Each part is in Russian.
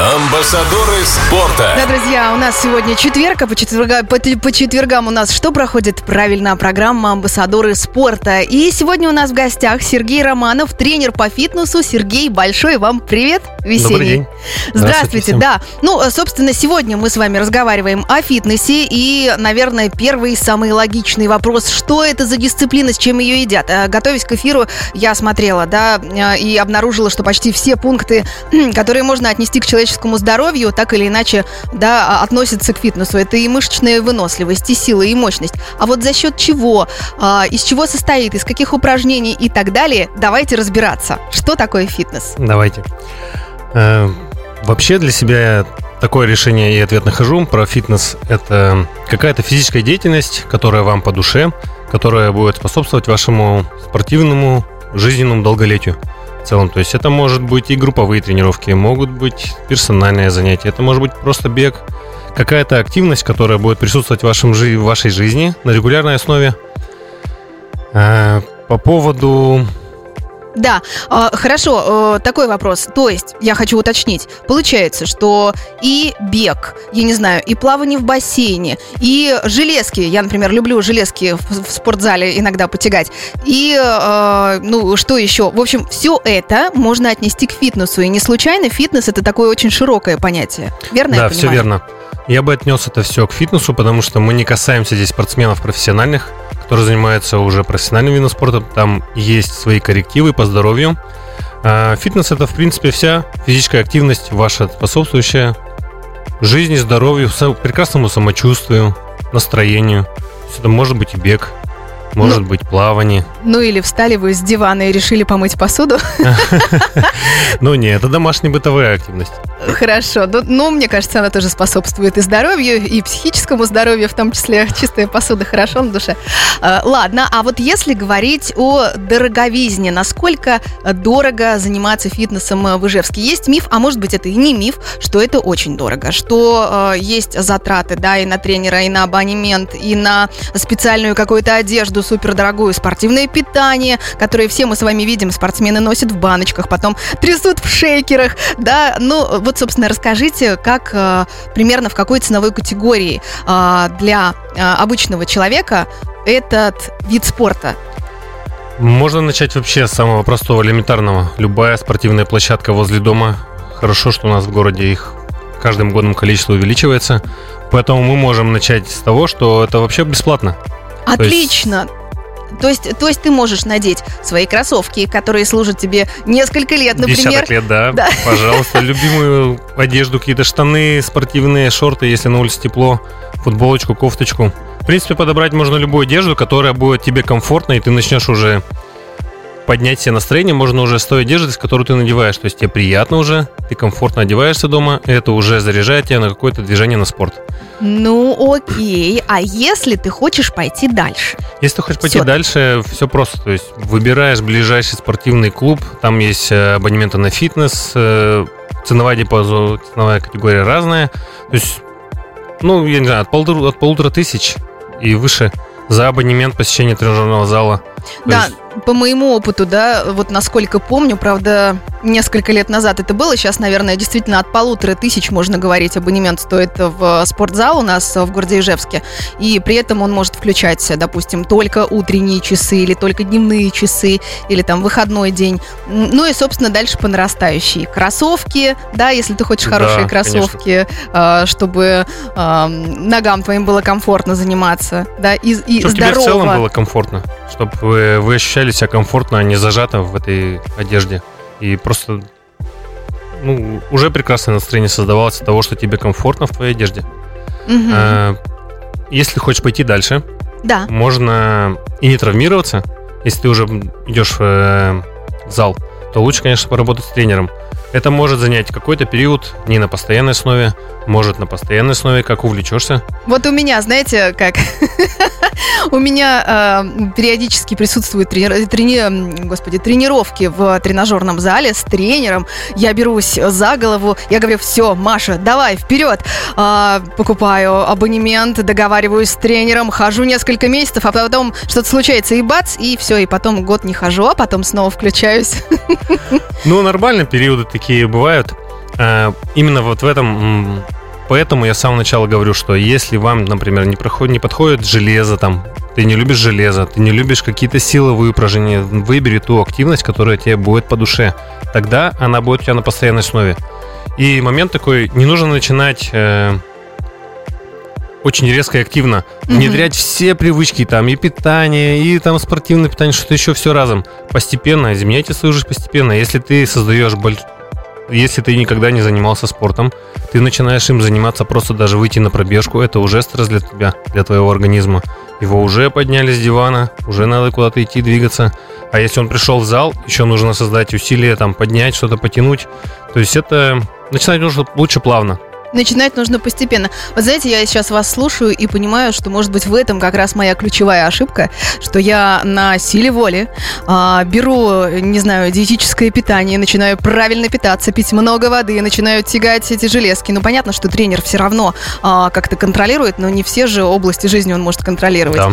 Амбассадоры спорта. Да, друзья, у нас сегодня четверг, а по, четверга, по, по четвергам у нас что проходит? Правильно, программа «Амбассадоры спорта». И сегодня у нас в гостях Сергей Романов, тренер по фитнесу. Сергей, большой вам привет, весенний. Добрый день. Здравствуйте, да. Ну, собственно, сегодня мы с вами разговариваем о фитнесе. И, наверное, первый самый логичный вопрос, что это за дисциплина, с чем ее едят? А, Готовясь к эфиру, я смотрела, да, а, и обнаружила, что почти все пункты, которые можно отнести к человеческому здоровью, так или иначе, да, а, относятся к фитнесу. Это и мышечная выносливость, и сила, и мощность. А вот за счет чего, а, из чего состоит, из каких упражнений и так далее, давайте разбираться. Что такое фитнес? Давайте. Э, Вообще для себя такое решение и ответ нахожу. Про фитнес – это какая-то физическая деятельность, которая вам по душе, которая будет способствовать вашему спортивному жизненному долголетию в целом. То есть это может быть и групповые тренировки, могут быть персональные занятия, это может быть просто бег, какая-то активность, которая будет присутствовать в, вашем, в вашей жизни на регулярной основе. Э, По поводу Да, а, хорошо, э, такой вопрос. То есть, я хочу уточнить. Получается, что и бег, я не знаю, и плавание в бассейне, и железки, я, например, люблю железки в, спортзале иногда потягать, и, э, ну, что еще? В общем, все это можно отнести к фитнесу, и не случайно фитнес это такое очень широкое понятие. Верно Да, все верно. Я бы отнес это все к фитнесу, потому что мы не касаемся здесь спортсменов профессиональных, которые занимаются уже профессиональным видом спорта. Там есть свои коррективы по здоровью. А фитнес это, в принципе, вся физическая активность ваша, способствующая жизни, здоровью, прекрасному самочувствию, настроению. Это может быть и бег, может быть плавание. Ну или встали вы с дивана и решили помыть посуду. Но нет, это домашняя бытовая активность. Хорошо. Ну, ну, мне кажется, она тоже способствует и здоровью, и психическому здоровью, в том числе чистая посуда хорошо на душе. А, ладно, а вот если говорить о дороговизне, насколько дорого заниматься фитнесом в Ижевске? Есть миф, а может быть это и не миф, что это очень дорого, что э, есть затраты, да, и на тренера, и на абонемент, и на специальную какую-то одежду супердорогую, спортивное питание, которое все мы с вами видим, спортсмены носят в баночках, потом трясут в шейкерах, да, ну вот, собственно, расскажите, как э, примерно в какой ценовой категории э, для э, обычного человека этот вид спорта? Можно начать вообще с самого простого, элементарного. Любая спортивная площадка возле дома. Хорошо, что у нас в городе их каждым годом количество увеличивается. Поэтому мы можем начать с того, что это вообще бесплатно. Есть- Отлично. То есть, то есть ты можешь надеть свои кроссовки, которые служат тебе несколько лет, например. Десяток лет, да. Да. Пожалуйста, любимую одежду, какие-то штаны, спортивные шорты, если на улице тепло, футболочку, кофточку. В принципе, подобрать можно любую одежду, которая будет тебе комфортна, и ты начнешь уже поднять себе настроение, можно уже с той одежды, с которой ты надеваешь. То есть тебе приятно уже, ты комфортно одеваешься дома, и это уже заряжает тебя на какое-то движение на спорт. Ну, окей. А если ты хочешь пойти дальше? Если ты хочешь пойти Всё. дальше, все просто. То есть выбираешь ближайший спортивный клуб, там есть э, абонементы на фитнес, э, ценовая диапазон, ценовая категория разная. То есть, ну, я не знаю, от полутора, от полутора тысяч и выше за абонемент посещения тренажерного зала. Да, есть по моему опыту, да, вот насколько помню, правда, несколько лет назад это было, сейчас, наверное, действительно от полутора тысяч, можно говорить, абонемент стоит в спортзал у нас в городе Ижевске, и при этом он может включать, допустим, только утренние часы или только дневные часы, или там выходной день, ну и, собственно, дальше по нарастающей. Кроссовки, да, если ты хочешь Да, хорошие кроссовки, э, чтобы э, ногам твоим было комфортно заниматься, да, и, и чтобы тебе в здорово. целом было комфортно, чтобы вы, ощущали себя комфортно, а не зажато в этой одежде. И просто ну, уже прекрасное настроение создавалось от того, что тебе комфортно в твоей одежде. Мгм. Э, Если хочешь пойти дальше, Да. можно и не травмироваться. Если ты уже идешь э, в зал, то лучше, конечно, поработать с тренером. Это может занять какой-то период, не на постоянной основе, может на постоянной основе, как увлечешься. Вот у меня, знаете, как у меня э, периодически присутствуют трени- господи, тренировки в тренажерном зале с тренером. Я берусь за голову, я говорю, все, Маша, давай, вперед. А, покупаю абонемент, договариваюсь с тренером, хожу несколько месяцев, а потом что-то случается, и бац, и все, и потом год не хожу, а потом снова включаюсь. Ну, нормально, периоды такие бывают. Э, именно вот в этом Поэтому я с самого начала говорю, что если вам, например, не, проходит, не подходит железо, там, ты не любишь железо, ты не любишь какие-то силовые упражнения, выбери ту активность, которая тебе будет по душе. Тогда она будет у тебя на постоянной основе. И момент такой, не нужно начинать э, очень резко и активно внедрять mm-hmm. все привычки, там, и питание, и там спортивное питание, что-то еще все разом. Постепенно, изменяйте свою жизнь постепенно. Если ты создаешь если ты никогда не занимался спортом, ты начинаешь им заниматься, просто даже выйти на пробежку, это уже стресс для тебя, для твоего организма. Его уже подняли с дивана, уже надо куда-то идти, двигаться. А если он пришел в зал, еще нужно создать усилия, там, поднять, что-то потянуть. То есть это начинать нужно лучше плавно. Начинать нужно постепенно. Вот знаете, я сейчас вас слушаю и понимаю, что, может быть, в этом как раз моя ключевая ошибка, что я на силе воли а, беру, не знаю, диетическое питание, начинаю правильно питаться, пить много воды, начинаю тягать эти железки. Ну, понятно, что тренер все равно а, как-то контролирует, но не все же области жизни он может контролировать. Да.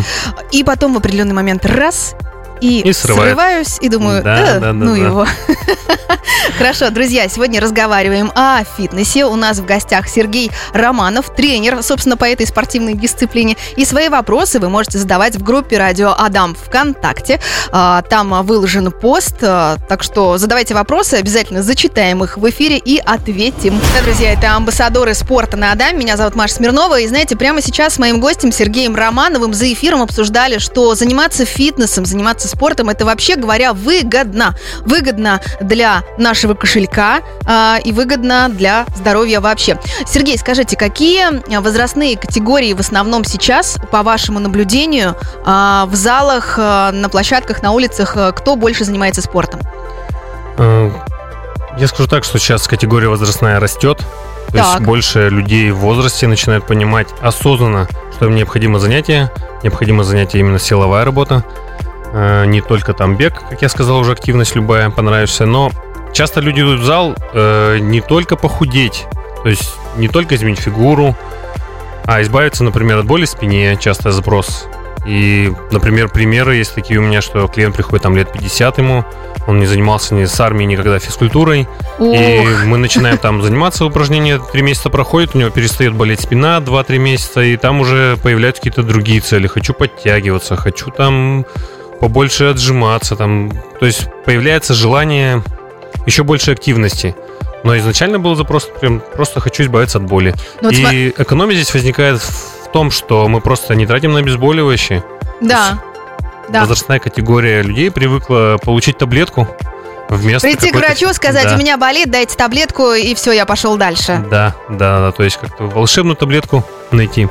И потом в определенный момент раз и, и срываюсь и думаю, да, э, да, да, ну да. его. Хорошо, друзья, сегодня разговариваем о фитнесе. У нас в гостях Сергей Романов, тренер, собственно, по этой спортивной дисциплине. И свои вопросы вы можете задавать в группе «Радио Адам» ВКонтакте. А, там выложен пост, а, так что задавайте вопросы, обязательно зачитаем их в эфире и ответим. Да, друзья, это амбассадоры спорта на Адам. Меня зовут Маша Смирнова. И знаете, прямо сейчас с моим гостем Сергеем Романовым за эфиром обсуждали, что заниматься фитнесом, заниматься спортом, это вообще говоря выгодно. Выгодно для нашего кошелька э, и выгодно для здоровья вообще. Сергей, скажите, какие возрастные категории в основном сейчас, по вашему наблюдению, э, в залах, э, на площадках, на улицах, э, кто больше занимается спортом? Я скажу так, что сейчас категория возрастная растет. То так. есть больше людей в возрасте начинают понимать осознанно, что им необходимо занятие, необходимо занятие именно силовая работа. Э, не только там бег, как я сказал, уже активность любая понравишься, но часто люди идут в зал э, не только похудеть, то есть не только изменить фигуру, а избавиться, например, от боли в спине, часто запрос. И, например, примеры есть такие у меня, что клиент приходит там лет 50 ему, он не занимался ни с армией, никогда физкультурой. Ох. И мы начинаем там заниматься, упражнения три месяца проходит, у него перестает болеть спина 2-3 месяца, и там уже появляются какие-то другие цели. Хочу подтягиваться, хочу там побольше отжиматься, там, то есть появляется желание еще больше активности. Но изначально был запрос прям просто хочу избавиться от боли. Но ну, и см... экономия здесь возникает в том, что мы просто не тратим на обезболивающие. Да. да. Возрастная категория людей привыкла получить таблетку вместо Прийти к врачу, сказать, да. у меня болит, дайте таблетку, и все, я пошел дальше. Да, да, да, то есть как-то волшебную таблетку найти.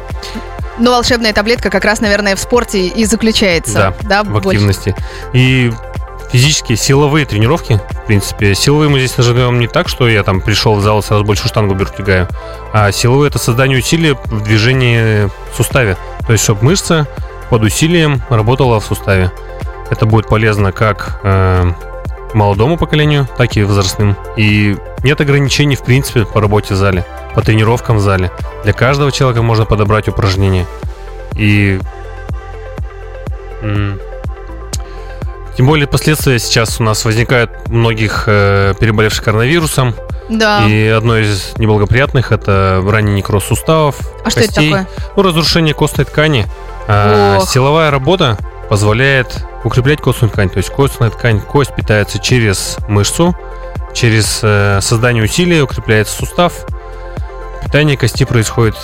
Но волшебная таблетка как раз, наверное, в спорте и заключается. Да, да в больше. активности. И физические силовые тренировки, в принципе, силовые мы здесь назовем не так, что я там пришел в зал и сразу больше штангу беру, тягаю, а силовые это создание усилия в движении в суставе. То есть, чтобы мышца под усилием работала в суставе. Это будет полезно как э, молодому поколению, так и возрастным. И нет ограничений, в принципе, по работе в зале по тренировкам в зале. Для каждого человека можно подобрать упражнения. И тем более последствия сейчас у нас возникают у многих э, переболевших коронавирусом. Да. И одно из неблагоприятных это ранний некроз суставов. А костей. что это такое? Ну, разрушение костной ткани. А, силовая работа позволяет укреплять костную ткань. То есть костная ткань, кость питается через мышцу, через э, создание усилия укрепляется сустав, Питание кости происходит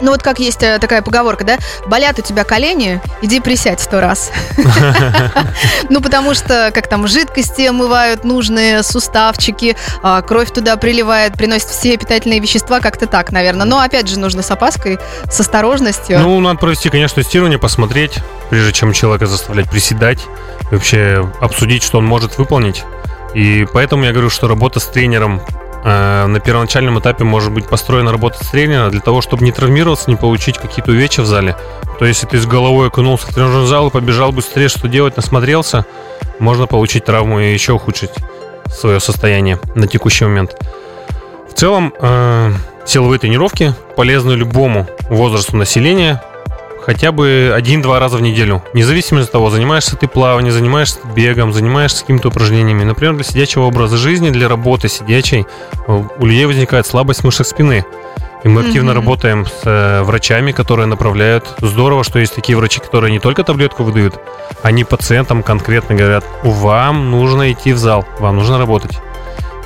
ну вот как есть э, такая поговорка, да? Болят у тебя колени, иди присядь сто раз. Ну потому что, как там, жидкости омывают нужные суставчики, а, кровь туда приливает, приносит все питательные вещества, как-то так, наверное. Но опять же нужно с опаской, с осторожностью. Ну, надо провести, конечно, тестирование, посмотреть, прежде чем человека заставлять приседать, вообще обсудить, что он может выполнить. И поэтому я говорю, что работа с тренером Э, на первоначальном этапе может быть построена работа тренера для того, чтобы не травмироваться, не получить какие-то увечья в зале. То есть, если ты с головой окунулся в тренажерный зал и побежал быстрее, что делать, насмотрелся, можно получить травму и еще ухудшить свое состояние на текущий момент. В целом, э, силовые тренировки полезны любому возрасту населения, хотя бы один-два раза в неделю. Независимо от того, занимаешься ты плаванием, занимаешься бегом, занимаешься какими-то упражнениями. Например, для сидячего образа жизни, для работы сидячей, у людей возникает слабость мышц спины. И мы активно mm-hmm. работаем с э, врачами, которые направляют. Здорово, что есть такие врачи, которые не только таблетку выдают, они пациентам конкретно говорят, вам нужно идти в зал, вам нужно работать.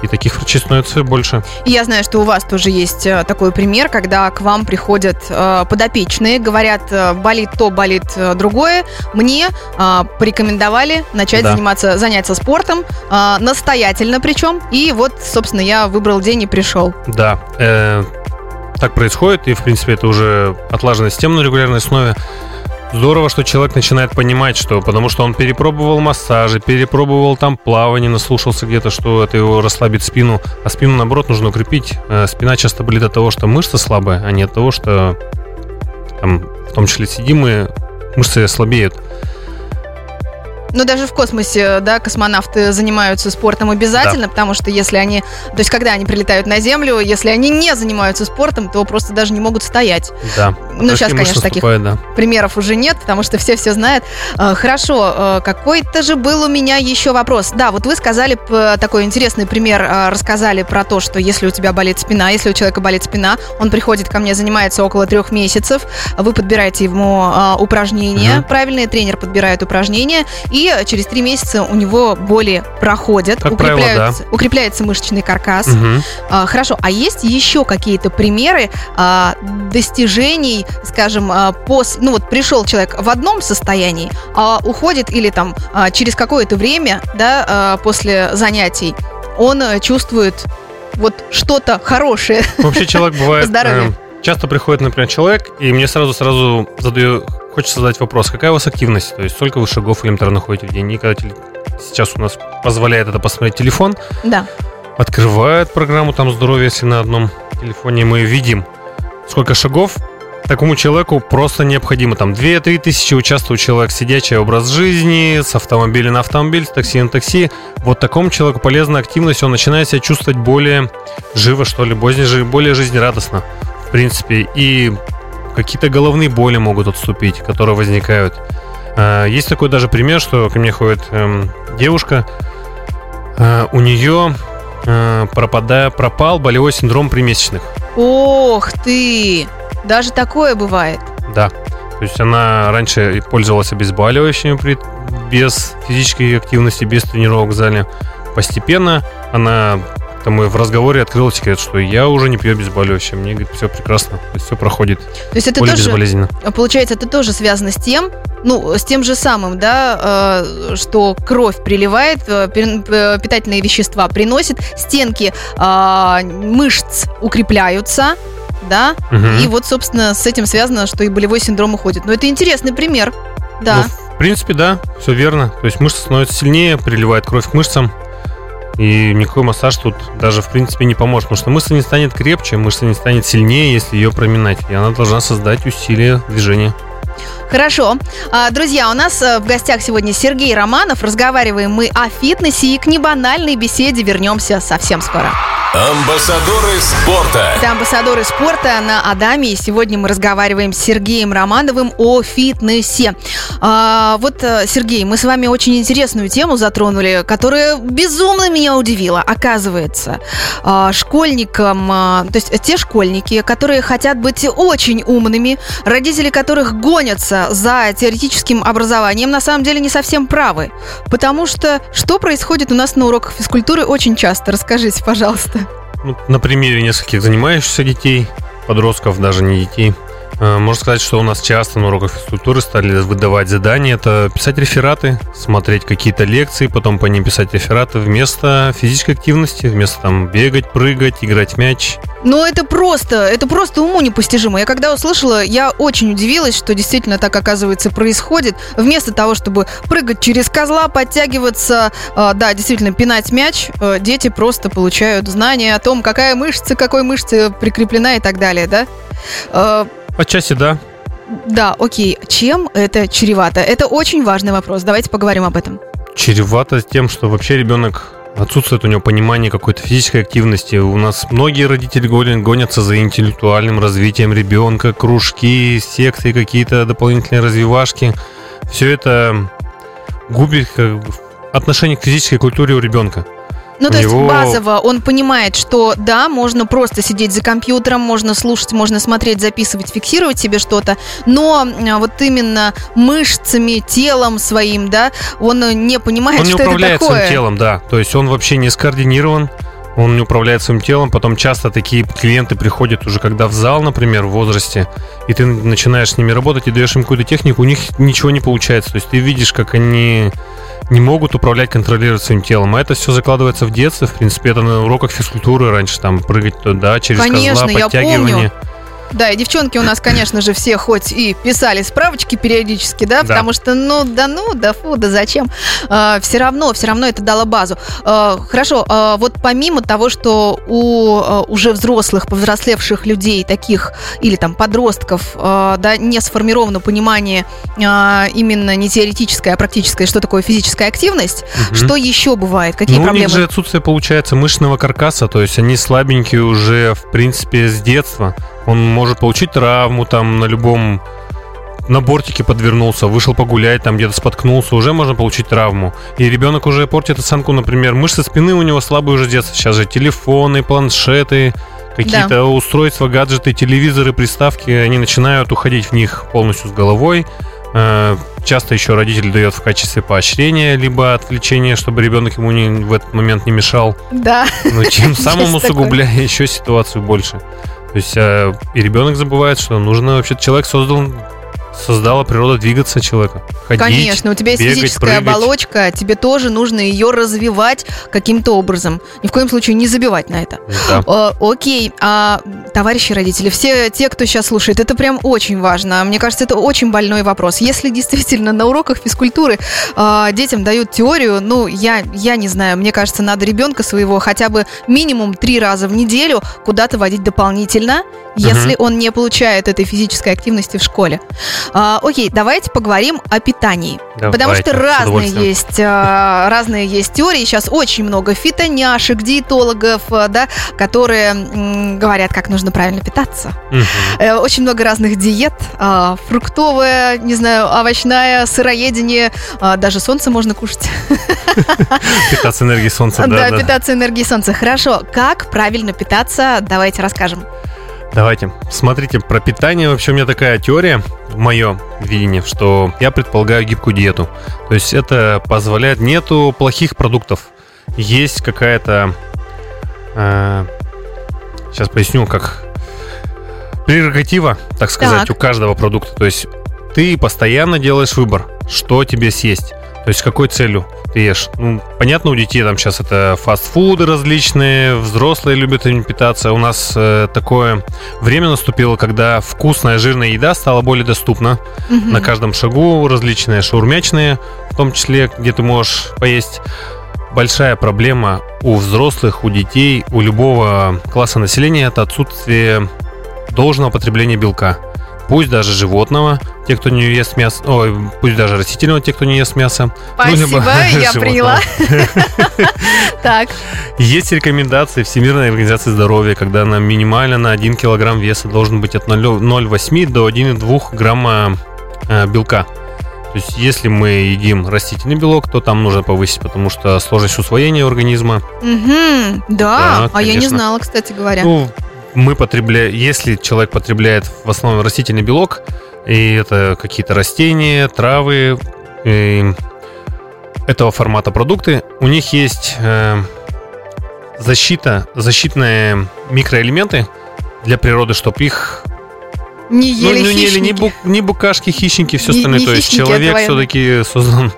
И таких врачей становится больше. И я знаю, что у вас тоже есть э, такой пример, когда к вам приходят э, подопечные, говорят, э, болит то, болит э, другое. Мне э, порекомендовали начать да. заниматься, заняться спортом, э, настоятельно причем. И вот, собственно, я выбрал день и пришел. Да. Э, так происходит, и, в принципе, это уже отлаженная система на регулярной основе. Здорово, что человек начинает понимать, что потому что он перепробовал массажи, перепробовал там плавание, наслушался где-то, что это его расслабит спину, а спину, наоборот, нужно укрепить. Э, спина часто болит от того, что мышцы слабые, а не от того, что там, в том числе сидимые мышцы слабеют. Но даже в космосе, да, космонавты занимаются спортом обязательно, да. потому что если они, то есть когда они прилетают на Землю, если они не занимаются спортом, то просто даже не могут стоять. Да. Ну, сейчас, конечно, таких да. примеров уже нет, потому что все все знают. А, хорошо, а, какой-то же был у меня еще вопрос. Да, вот вы сказали такой интересный пример, а, рассказали про то, что если у тебя болит спина, если у человека болит спина, он приходит ко мне, занимается около трех месяцев, вы подбираете ему упражнения, угу. правильный тренер подбирает упражнения, и через три месяца у него боли проходят, как укрепляются, правило, да. укрепляется мышечный каркас. Угу. Хорошо, а есть еще какие-то примеры а, скажем, а, после, ну вот пришел человек в одном состоянии, а уходит или там а, через какое-то время, да, а, после занятий, он чувствует вот что-то хорошее. Вообще человек бывает... Здоровье. Э, часто приходит, например, человек, и мне сразу-сразу задаю Хочется задать вопрос, какая у вас активность? То есть сколько вы шагов элементарно находите в день? И когда сейчас у нас позволяет это посмотреть телефон, да. открывает программу там здоровье, если на одном телефоне мы видим, сколько шагов такому человеку просто необходимо. Там 2-3 тысячи участвует человек, сидячий образ жизни, с автомобиля на автомобиль, с такси на такси. Вот такому человеку полезная активность, он начинает себя чувствовать более живо, что ли, более жизнерадостно, в принципе. И какие-то головные боли могут отступить, которые возникают. А, есть такой даже пример, что ко мне ходит эм, девушка, а, у нее э, пропадая, пропал болевой синдром примесячных. Ох ты! Даже такое бывает. Да. То есть она раньше пользовалась обезболивающими при, без физической активности, без тренировок в зале. Постепенно она там и в разговоре открыл секрет, что я уже не пью обезболивающее. Мне говорит, все прекрасно, то есть все проходит. То есть это более тоже, безболезненно. Получается, это тоже связано с тем, ну, с тем же самым, да, э, что кровь приливает, э, питательные вещества приносит, стенки э, мышц укрепляются, да, угу. и вот, собственно, с этим связано, что и болевой синдром уходит. Но это интересный пример, да. Ну, в принципе, да, все верно. То есть мышцы становятся сильнее, приливает кровь к мышцам, и никакой массаж тут даже, в принципе, не поможет, потому что мышца не станет крепче, мышца не станет сильнее, если ее проминать. И она должна создать усилие движения. Хорошо. А, друзья, у нас э, в гостях сегодня Сергей Романов. Разговариваем мы о фитнесе и к небанальной беседе вернемся совсем скоро. Амбассадоры спорта. Это амбассадоры спорта на Адаме. И сегодня мы разговариваем с Сергеем Романовым о фитнесе. А, вот, э, Сергей, мы с вами очень интересную тему затронули, которая безумно меня удивила. Оказывается, а, школьникам, а, то есть те школьники, которые хотят быть очень умными, родители которых гонятся за теоретическим образованием на самом деле не совсем правы. Потому что что происходит у нас на уроках физкультуры очень часто? Расскажите, пожалуйста. Ну, на примере нескольких занимающихся детей, подростков, даже не детей – можно сказать, что у нас часто на уроках физкультуры стали выдавать задания. Это писать рефераты, смотреть какие-то лекции, потом по ним писать рефераты вместо физической активности, вместо там бегать, прыгать, играть мяч. Но это просто, это просто уму непостижимо. Я когда услышала, я очень удивилась, что действительно так, оказывается, происходит. Вместо того, чтобы прыгать через козла, подтягиваться, э, да, действительно, пинать мяч, э, дети просто получают знания о том, какая мышца, какой мышце прикреплена и так далее, да? Отчасти да. Да, окей. Чем это чревато? Это очень важный вопрос. Давайте поговорим об этом. Чревато тем, что вообще ребенок отсутствует у него понимание какой-то физической активности. У нас многие родители гонятся за интеллектуальным развитием ребенка, кружки, секции какие-то дополнительные развивашки. Все это губит отношение к физической культуре у ребенка. Ну, то него... есть базово он понимает, что да, можно просто сидеть за компьютером, можно слушать, можно смотреть, записывать, фиксировать себе что-то, но а, вот именно мышцами, телом своим, да, он не понимает, он не что управляет это такое. своим телом, да. То есть он вообще не скоординирован, он не управляет своим телом. Потом часто такие клиенты приходят уже когда в зал, например, в возрасте, и ты начинаешь с ними работать и даешь им какую-то технику, у них ничего не получается. То есть ты видишь, как они не могут управлять, контролировать своим телом. А это все закладывается в детстве. В принципе, это на уроках физкультуры раньше там прыгать туда, через Конечно, козла, я подтягивание. помню. Да, и девчонки у нас, конечно же, все хоть и писали справочки периодически, да, Да. потому что, ну, да ну, да фу, да зачем. все равно, все равно это дало базу. А, хорошо, а, вот помимо того, что у а, уже взрослых, повзрослевших людей, таких, или там подростков, а, да, не сформировано понимание а, именно не теоретическое, а практическое, что такое физическая активность, Мгм. что еще бывает, какие ну, у проблемы? них же отсутствие получается мышечного каркаса, то есть они слабенькие уже, в принципе, с детства. Он может получить травму там на любом на бортике подвернулся, вышел погулять, там где-то споткнулся, уже можно получить травму. И ребенок уже портит осанку, например, мышцы спины у него слабые уже с детства. Сейчас же телефоны, планшеты, какие-то устройства, гаджеты, телевизоры, приставки, они начинают уходить в них полностью с головой. Э, Часто еще родитель дает в качестве поощрения, либо отвлечения, чтобы ребенок ему не, в этот момент не мешал. Да. Но тем самым усугубляя еще ситуацию больше. То есть э, и ребенок забывает, что нужно вообще человек создал создала природа двигаться человека. Ходить, Конечно, у тебя есть бегать, физическая прыгать. оболочка, тебе тоже нужно ее развивать каким-то образом. Ни в коем случае не забивать на это. Да. О, окей, а товарищи родители, все те, кто сейчас слушает, это прям очень важно. Мне кажется, это очень больной вопрос. Если действительно на уроках физкультуры а, детям дают теорию, ну, я, я не знаю, мне кажется, надо ребенка своего хотя бы минимум три раза в неделю куда-то водить дополнительно, если он не получает этой физической активности в школе. А, окей, давайте поговорим о питании. Потому Давайте, что с разные есть, а, разные есть теории. Сейчас очень много фитоняшек, диетологов, а, да, которые м, говорят, как нужно правильно питаться. Э, Очень много разных диет. а, Фруктовая, не знаю, овощная, сыроедение. а, Даже солнце можно кушать. Питаться энергией солнца, Да, да. питаться энергией солнца. Хорошо. Как правильно питаться? Давайте расскажем. Давайте. Смотрите, про питание вообще у меня такая теория, мое видение, что я предполагаю гибкую диету. То есть это позволяет, нету плохих продуктов. Есть какая-то... э, сейчас поясню, как прерогатива, так сказать, Так. у каждого продукта. То есть ты постоянно делаешь выбор, что тебе съесть. То есть с какой целью ты ешь. Ну, понятно, у детей там сейчас это фастфуды различные, взрослые любят им питаться. У нас э, такое время наступило, когда вкусная жирная еда стала более доступна. Мгм. На каждом шагу различные шаурмячные, в том числе, где ты можешь поесть. Большая проблема у взрослых, у детей, у любого класса населения это отсутствие должного потребления белка. Пусть даже животного, те, кто не ест мясо, ой, пусть даже растительного, те, кто не ест мясо. ну, Спасибо, я животного. приняла. Так, Есть рекомендации Всемирной организации здоровья, когда на минимально на 1 килограмм веса должен быть от 0 0,8 до 1,2 грамма э, белка. То есть, если мы едим растительный белок, то там нужно повысить, потому что сложность усвоения организма. Мгм, да, Да, а я не знала, кстати говоря. Ну, мы потребляем, если человек потребляет в основном растительный белок, и это какие-то растения, травы, этого формата продукты, у них есть э, защита, защитные микроэлементы для природы, чтобы их Не ну, ели ну, не, ели ни, бу- ни букашки, хищники, все Не- остальное. не То есть хищники, человек все-таки создан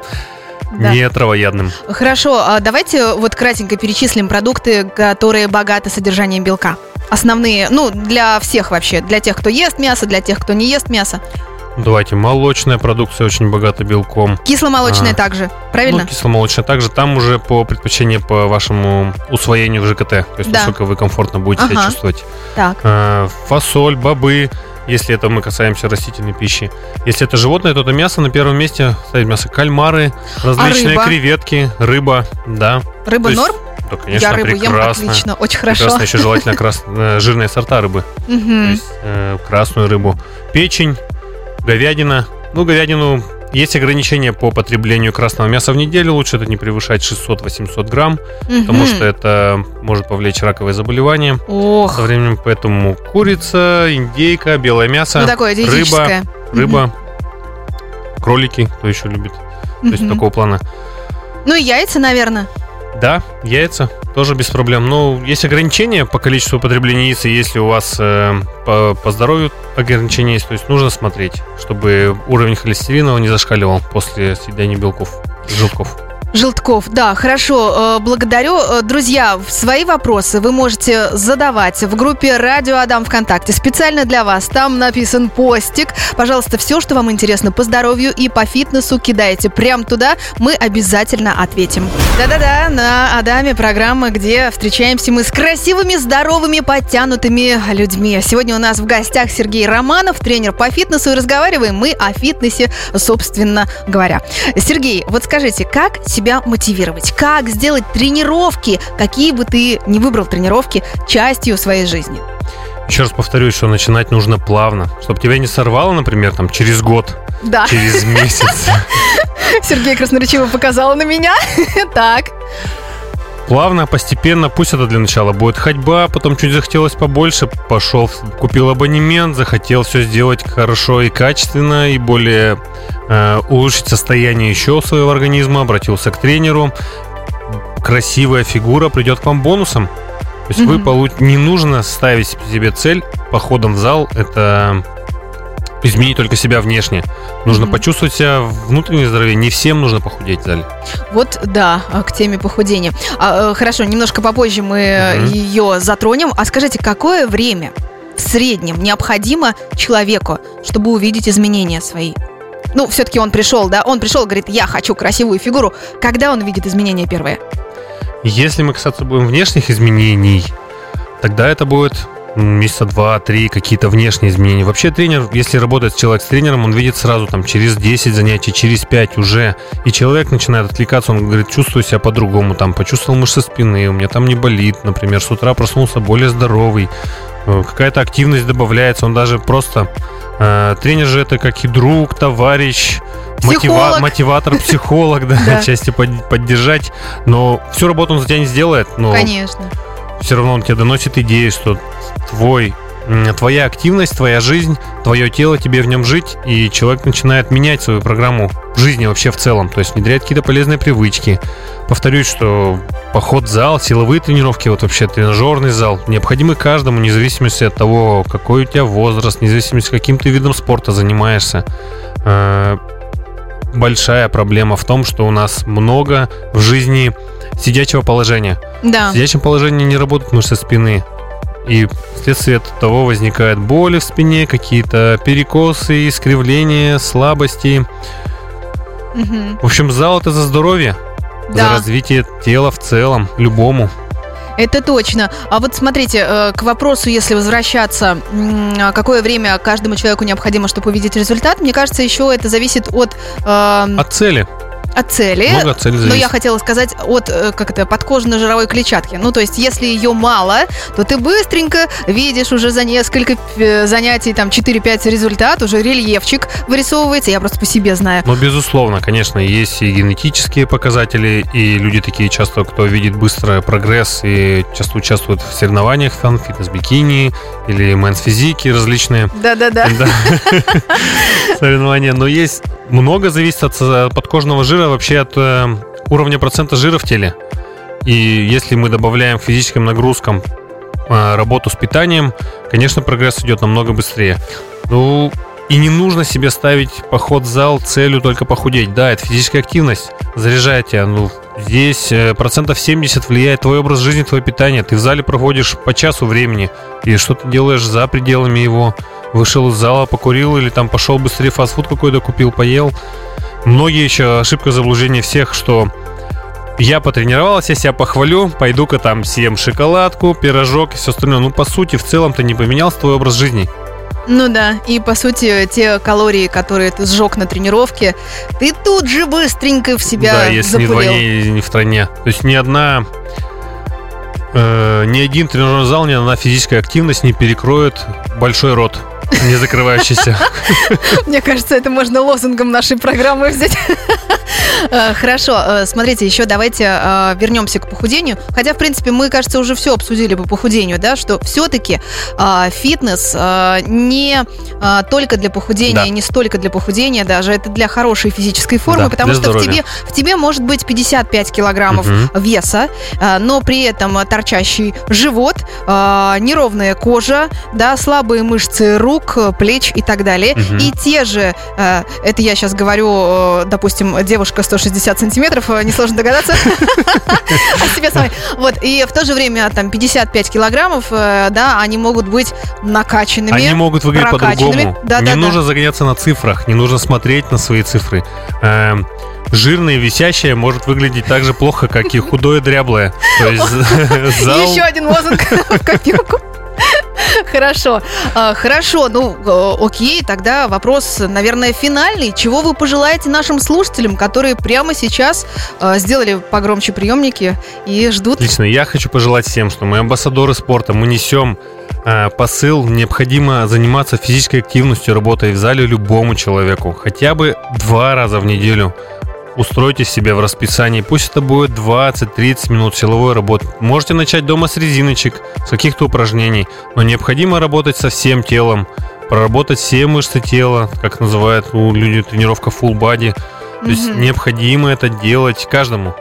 Да. не травоядным. Хорошо, а давайте вот кратенько перечислим продукты, которые богаты содержанием белка. Основные, ну, для всех вообще. Для тех, кто ест мясо, для тех, кто не ест мясо. Давайте, молочная продукция очень богата белком. Кисломолочное А. также, правильно? Ну, кисломолочная также. Там уже по предпочтению по вашему усвоению в ЖКТ. То есть, Да. насколько вы комфортно будете себя Ага. чувствовать. Так. А, Фасоль, бобы, если это мы касаемся растительной пищи. Если это животное, то это мясо на первом месте. Ставить мясо кальмары, различные рыба? креветки, рыба, да. Рыба То есть Да, конечно, Я рыбу ем прекрасно. отлично, очень хорошо. Прекрасно, еще желательно крас- э, жирные сорта рыбы. То Мгм. есть э, красную рыбу. Печень, говядина. Ну, говядину есть ограничения по потреблению красного мяса в неделю. Лучше это не превышать 600-800 грамм, потому Мгм. что это может повлечь раковые заболевания Ох, со временем. Поэтому курица, индейка, белое мясо, ну такое диетическое. рыба, кролики, кто еще любит. То есть Мгм. такого плана. Ну и яйца, наверное. Да, яйца тоже без проблем. Но есть ограничения по количеству потребления яиц, если у вас э, по, по здоровью ограничения есть, то есть нужно смотреть, чтобы уровень холестерина не зашкаливал после съедания белков, желтков. Желтков, да, хорошо, э, благодарю. Э, Друзья, свои вопросы вы можете задавать в группе «Радио Адам ВКонтакте». Специально для вас. Там написан постик. Пожалуйста, все, что вам интересно по здоровью и по фитнесу, кидайте прямо туда. Мы обязательно ответим. Да-да-да, на Адаме программа, где встречаемся мы с красивыми, здоровыми, подтянутыми людьми. Сегодня у нас в гостях Сергей Романов, тренер по фитнесу, и разговариваем мы о фитнесе, собственно говоря. Сергей, вот скажите, как себя мотивировать? Как сделать тренировки, какие бы ты ни выбрал тренировки, частью своей жизни? Еще раз повторюсь, что начинать нужно плавно, чтобы тебя не сорвало, например, там через год, Да, через месяц. Сергей красноречиво показал на меня. Так. Плавно, постепенно, пусть это для начала будет ходьба, потом чуть захотелось побольше, пошел, купил абонемент, захотел все сделать хорошо и качественно, и более э, улучшить состояние еще своего организма, обратился к тренеру. Красивая фигура придет к вам бонусом. То есть вы Мгм. получ... не нужно ставить себе цель походом в зал, это изменить только себя внешне. Нужно Мгм. почувствовать себя внутреннее здоровье. Не всем нужно похудеть зале. Вот, да, а, к теме похудения. А, э, хорошо, немножко попозже мы Мгм. ее затронем. А скажите, какое время в среднем необходимо человеку, чтобы увидеть изменения свои? Ну, все-таки он пришел, да? Он пришел, говорит, я хочу красивую фигуру. Когда он видит изменения первые? Если мы касаться будем внешних изменений, тогда это будет месяца два-три какие-то внешние изменения. Вообще тренер, если работает человек с тренером, он видит сразу там через 10 занятий, через 5 уже. И человек начинает отвлекаться, он говорит, чувствую себя по-другому, там, почувствовал мышцы спины, у меня там не болит, например, с утра проснулся более здоровый, э, какая-то активность добавляется, он даже просто... э, тренер же это как и друг, товарищ, мотива- мотиватор, психолог, да, отчасти под- поддержать. Но всю работу он за тебя не сделает, но Конечно. Все равно он тебе доносит идеи, что твой твоя активность, твоя жизнь, твое тело, тебе в нем жить, и человек начинает менять свою программу жизни вообще в целом, то есть внедрять какие-то полезные привычки. Повторюсь, что поход в зал, силовые тренировки, вот вообще тренажерный зал, необходимы каждому, вне зависимости от того, какой у тебя возраст, вне зависимости, каким ты видом спорта занимаешься. Э, Большая проблема в том, что у нас много в жизни сидячего положения. Да. В сидячем положении не работают мышцы спины. И вследствие того возникают боли в спине, какие-то перекосы, искривления, слабости. Мгм. В общем, зал это за здоровье, за Да. развитие тела в целом, любому. Это точно. А вот смотрите, э, к вопросу, если возвращаться, а какое время каждому человеку необходимо, чтобы увидеть результат, мне кажется, еще это зависит от, э, От цели. От цели. Много от цели Но зависит. я хотела сказать от э, как это подкожно-жировой клетчатки. Ну, то есть, если ее мало, то ты быстренько видишь уже за несколько э, занятий, там, 4-5 результат, уже рельефчик вырисовывается. Я просто по себе знаю. Но, безусловно, конечно, есть и генетические показатели, и люди такие часто, кто видит быстро прогресс и часто участвуют в соревнованиях, фан, фитнес-бикини или мэнс-физики различные. Да-да-да. Да. Соревнования. Но есть много зависит от э, подкожного жира, вообще от э, уровня процента жира в теле. И если мы добавляем физическим нагрузкам э, работу с питанием, конечно, прогресс идет намного быстрее. Ну, и не нужно себе ставить поход в зал целью только похудеть. Да, это физическая активность, заряжает тебя. Ну, здесь э, процентов 70 влияет твой образ жизни, твое питание. Ты в зале проводишь по часу времени, и что ты делаешь за пределами его. Вышел из зала, покурил или там пошел быстрее фастфуд какой-то купил, поел. Многие еще ошибка заблуждения всех, что я потренировался, я себя похвалю, пойду-ка там съем шоколадку, пирожок и все остальное. Ну, по сути, в целом-то не поменялся твой образ жизни. Ну да, и по сути, те калории, которые ты сжег на тренировке, ты тут же быстренько в себя да, если не запулил. вдвойне, ни в стране. То есть ни одна Э, ни один тренажерный зал, ни одна физическая активность не перекроет большой рот не закрывающийся. Мне кажется, это можно лозунгом нашей программы взять. Э, хорошо, э, смотрите, еще давайте э, вернемся к похудению. Хотя, в принципе, мы, кажется, уже все обсудили по похудению, да, что все-таки фитнес не только для похудения, да. не столько для похудения даже, это для хорошей физической формы, да, потому что в тебе, в тебе может быть 55 килограммов угу. веса, но при этом торчащий живот, неровная кожа, да, слабые мышцы рук, плеч и так далее. Угу. И те же, это я сейчас говорю, допустим, девушка 160 сантиметров, э, несложно догадаться о себе самой. Вот, и в то же время там 55 килограммов, э, да, они могут быть накачанными. Они могут выглядеть по-другому. Да, не да, нужно да. загоняться на цифрах, не нужно смотреть на свои цифры. Эм, жирное, висящее может выглядеть так же плохо, как и худое, дряблое. То есть зал... Еще один лозунг в копилку. Хорошо, а, хорошо, ну э, окей, тогда вопрос, наверное, финальный. Чего вы пожелаете нашим слушателям, которые прямо сейчас э, сделали погромче приемники и ждут? Лично я хочу пожелать всем, что мы амбассадоры спорта, мы несем э, посыл, необходимо заниматься физической активностью, работая в зале любому человеку, хотя бы два раза в неделю устройте себе в расписании. Пусть это будет 20-30 минут силовой работы. Можете начать дома с резиночек, с каких-то упражнений, но необходимо работать со всем телом, проработать все мышцы тела, как называют у людей тренировка full body. То mm-hmm. есть необходимо это делать каждому.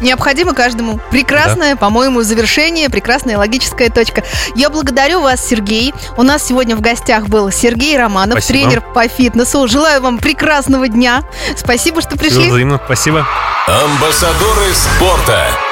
Необходимо каждому. Прекрасное, да. по-моему, завершение, прекрасная логическая точка. Я благодарю вас, Сергей. У нас сегодня в гостях был Сергей Романов, Спасибо. тренер по фитнесу. Желаю вам прекрасного дня. Спасибо, что пришли. Взаимно. Спасибо. Амбассадоры спорта.